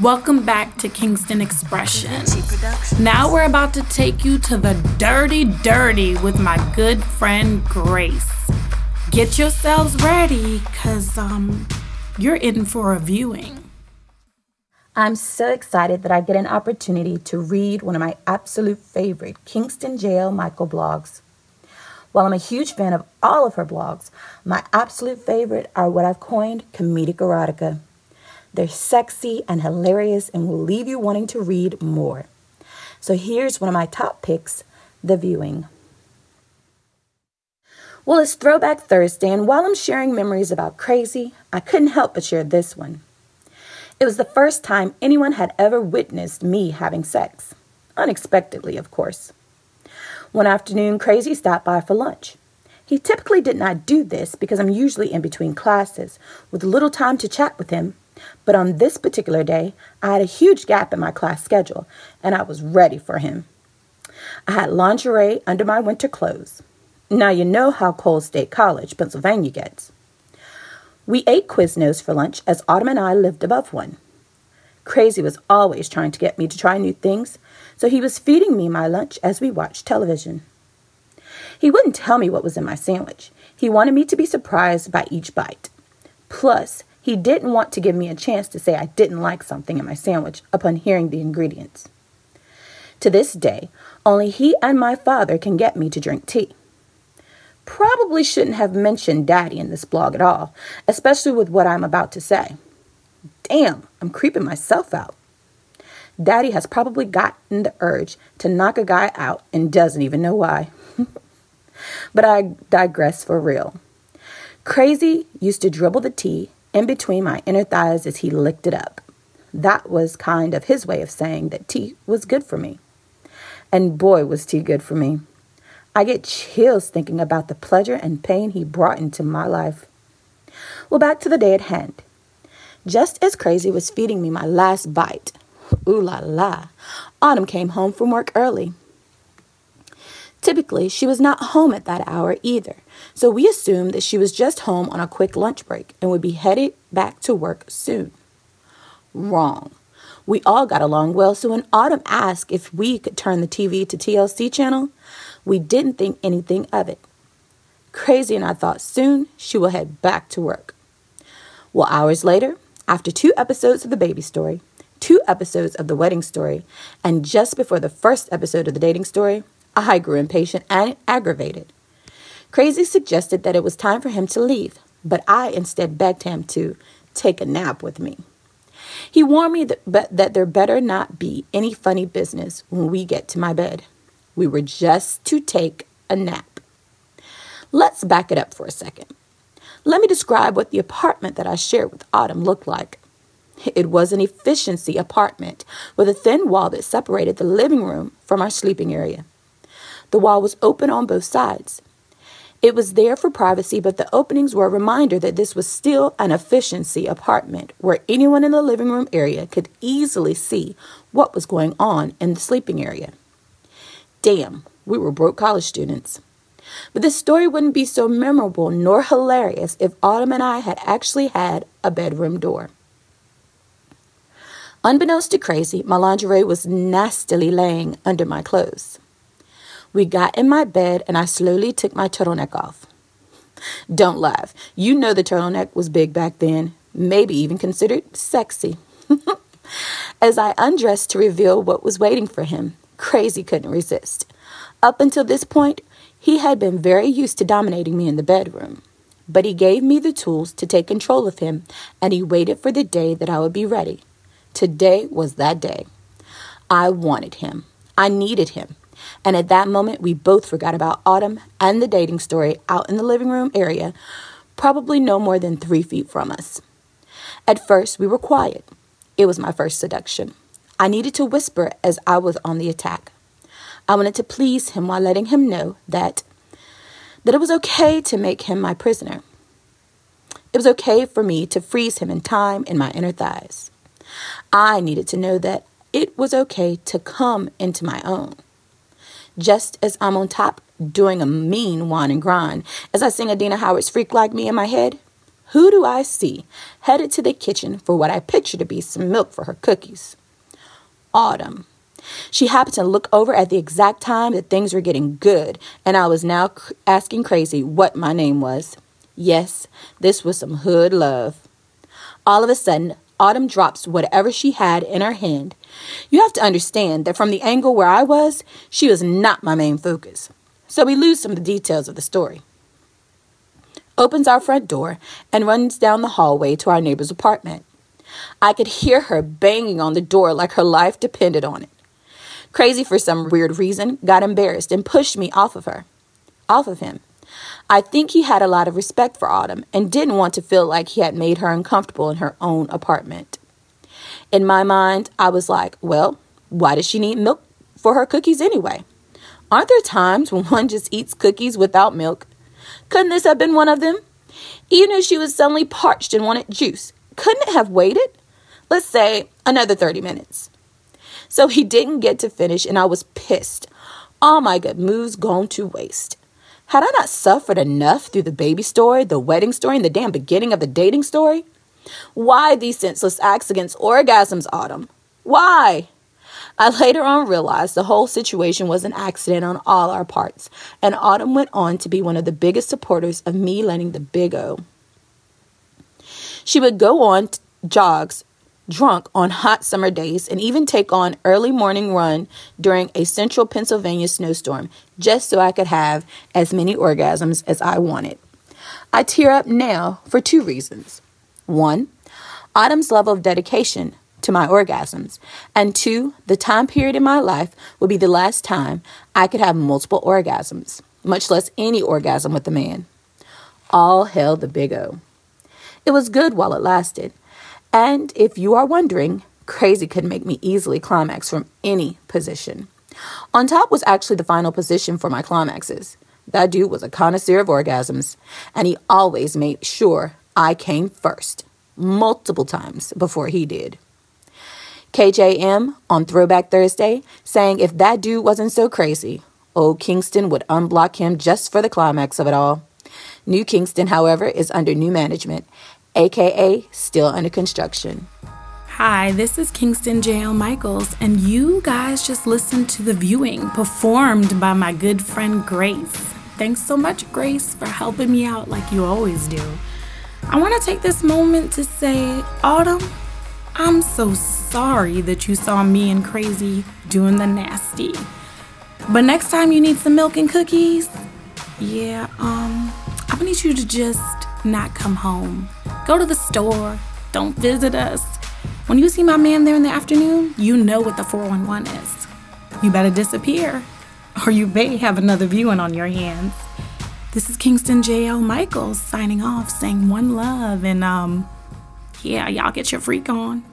Welcome back to Kingston Expression. Now we're about to take you to the dirty, dirty with my good friend Grace. Get yourselves ready, cause um, you're in for a viewing. I'm so excited that I get an opportunity to read one of my absolute favorite Kingston Jael Michael blogs. While I'm a huge fan of all of her blogs, my absolute favorite are what I've coined comedic erotica. They're sexy and hilarious and will leave you wanting to read more. So here's one of my top picks The Viewing. Well, it's Throwback Thursday, and while I'm sharing memories about crazy, I couldn't help but share this one. It was the first time anyone had ever witnessed me having sex. Unexpectedly, of course. One afternoon, Crazy stopped by for lunch. He typically did not do this because I'm usually in between classes with little time to chat with him. But on this particular day, I had a huge gap in my class schedule and I was ready for him. I had lingerie under my winter clothes. Now you know how Coles State College, Pennsylvania gets. We ate Quiznos for lunch as Autumn and I lived above one. Crazy was always trying to get me to try new things, so he was feeding me my lunch as we watched television. He wouldn't tell me what was in my sandwich. He wanted me to be surprised by each bite. Plus, he didn't want to give me a chance to say I didn't like something in my sandwich upon hearing the ingredients. To this day, only he and my father can get me to drink tea. Probably shouldn't have mentioned daddy in this blog at all, especially with what I'm about to say. Damn, I'm creeping myself out. Daddy has probably gotten the urge to knock a guy out and doesn't even know why. but I digress for real. Crazy used to dribble the tea in between my inner thighs as he licked it up. That was kind of his way of saying that tea was good for me. And boy, was tea good for me. I get chills thinking about the pleasure and pain he brought into my life. Well, back to the day at hand. Just as Crazy was feeding me my last bite, ooh la la, Autumn came home from work early. Typically, she was not home at that hour either, so we assumed that she was just home on a quick lunch break and would be headed back to work soon. Wrong. We all got along well, so when Autumn asked if we could turn the TV to TLC channel, we didn't think anything of it. Crazy, and I thought soon she will head back to work. Well, hours later, after two episodes of The Baby Story, two episodes of The Wedding Story, and just before the first episode of The Dating Story, I grew impatient and aggravated. Crazy suggested that it was time for him to leave, but I instead begged him to take a nap with me. He warned me that, that there better not be any funny business when we get to my bed. We were just to take a nap. Let's back it up for a second. Let me describe what the apartment that I shared with Autumn looked like. It was an efficiency apartment with a thin wall that separated the living room from our sleeping area. The wall was open on both sides. It was there for privacy, but the openings were a reminder that this was still an efficiency apartment where anyone in the living room area could easily see what was going on in the sleeping area. Damn, we were broke college students. But this story wouldn't be so memorable nor hilarious if Autumn and I had actually had a bedroom door. Unbeknownst to Crazy, my lingerie was nastily laying under my clothes. We got in my bed and I slowly took my turtleneck off. Don't laugh. You know the turtleneck was big back then, maybe even considered sexy. As I undressed to reveal what was waiting for him, Crazy couldn't resist. Up until this point, he had been very used to dominating me in the bedroom. But he gave me the tools to take control of him, and he waited for the day that I would be ready. Today was that day. I wanted him. I needed him. And at that moment, we both forgot about Autumn and the dating story out in the living room area, probably no more than three feet from us. At first, we were quiet. It was my first seduction. I needed to whisper as I was on the attack. I wanted to please him while letting him know that that it was okay to make him my prisoner. It was okay for me to freeze him in time in my inner thighs. I needed to know that it was okay to come into my own. Just as I'm on top doing a mean whine and grind as I sing Adina Howard's Freak Like Me in my head, who do I see headed to the kitchen for what I picture to be some milk for her cookies? Autumn. She happened to look over at the exact time that things were getting good, and I was now asking Crazy what my name was. Yes, this was some hood love. All of a sudden, Autumn drops whatever she had in her hand. You have to understand that from the angle where I was, she was not my main focus. So we lose some of the details of the story. Opens our front door and runs down the hallway to our neighbor's apartment. I could hear her banging on the door like her life depended on it. Crazy for some weird reason, got embarrassed and pushed me off of her, off of him. I think he had a lot of respect for Autumn and didn't want to feel like he had made her uncomfortable in her own apartment. In my mind, I was like, well, why does she need milk for her cookies anyway? Aren't there times when one just eats cookies without milk? Couldn't this have been one of them? Even if she was suddenly parched and wanted juice, couldn't it have waited? Let's say another 30 minutes. So he didn't get to finish, and I was pissed. All my good moves gone to waste. Had I not suffered enough through the baby story, the wedding story, and the damn beginning of the dating story? Why these senseless acts against orgasms, Autumn? Why? I later on realized the whole situation was an accident on all our parts, and Autumn went on to be one of the biggest supporters of me learning the big O. She would go on jogs drunk on hot summer days and even take on early morning run during a central Pennsylvania snowstorm just so I could have as many orgasms as I wanted. I tear up now for two reasons. One, Autumn's level of dedication to my orgasms, and two, the time period in my life would be the last time I could have multiple orgasms, much less any orgasm with a man. All hell the big O. It was good while it lasted. And if you are wondering, crazy could make me easily climax from any position. On top was actually the final position for my climaxes. That dude was a connoisseur of orgasms, and he always made sure I came first, multiple times before he did. KJM on Throwback Thursday saying if that dude wasn't so crazy, old Kingston would unblock him just for the climax of it all. New Kingston, however, is under new management, aka still under construction. Hi, this is Kingston JL Michaels, and you guys just listened to the viewing performed by my good friend Grace. Thanks so much, Grace, for helping me out like you always do. I want to take this moment to say, Autumn, I'm so sorry that you saw me and Crazy doing the nasty. But next time you need some milk and cookies, yeah, um, I'm gonna need you to just not come home. Go to the store. Don't visit us. When you see my man there in the afternoon, you know what the 411 is. You better disappear, or you may have another viewing on your hands. This is Kingston J.L. Michaels signing off, saying one love, and um, yeah, y'all get your freak on.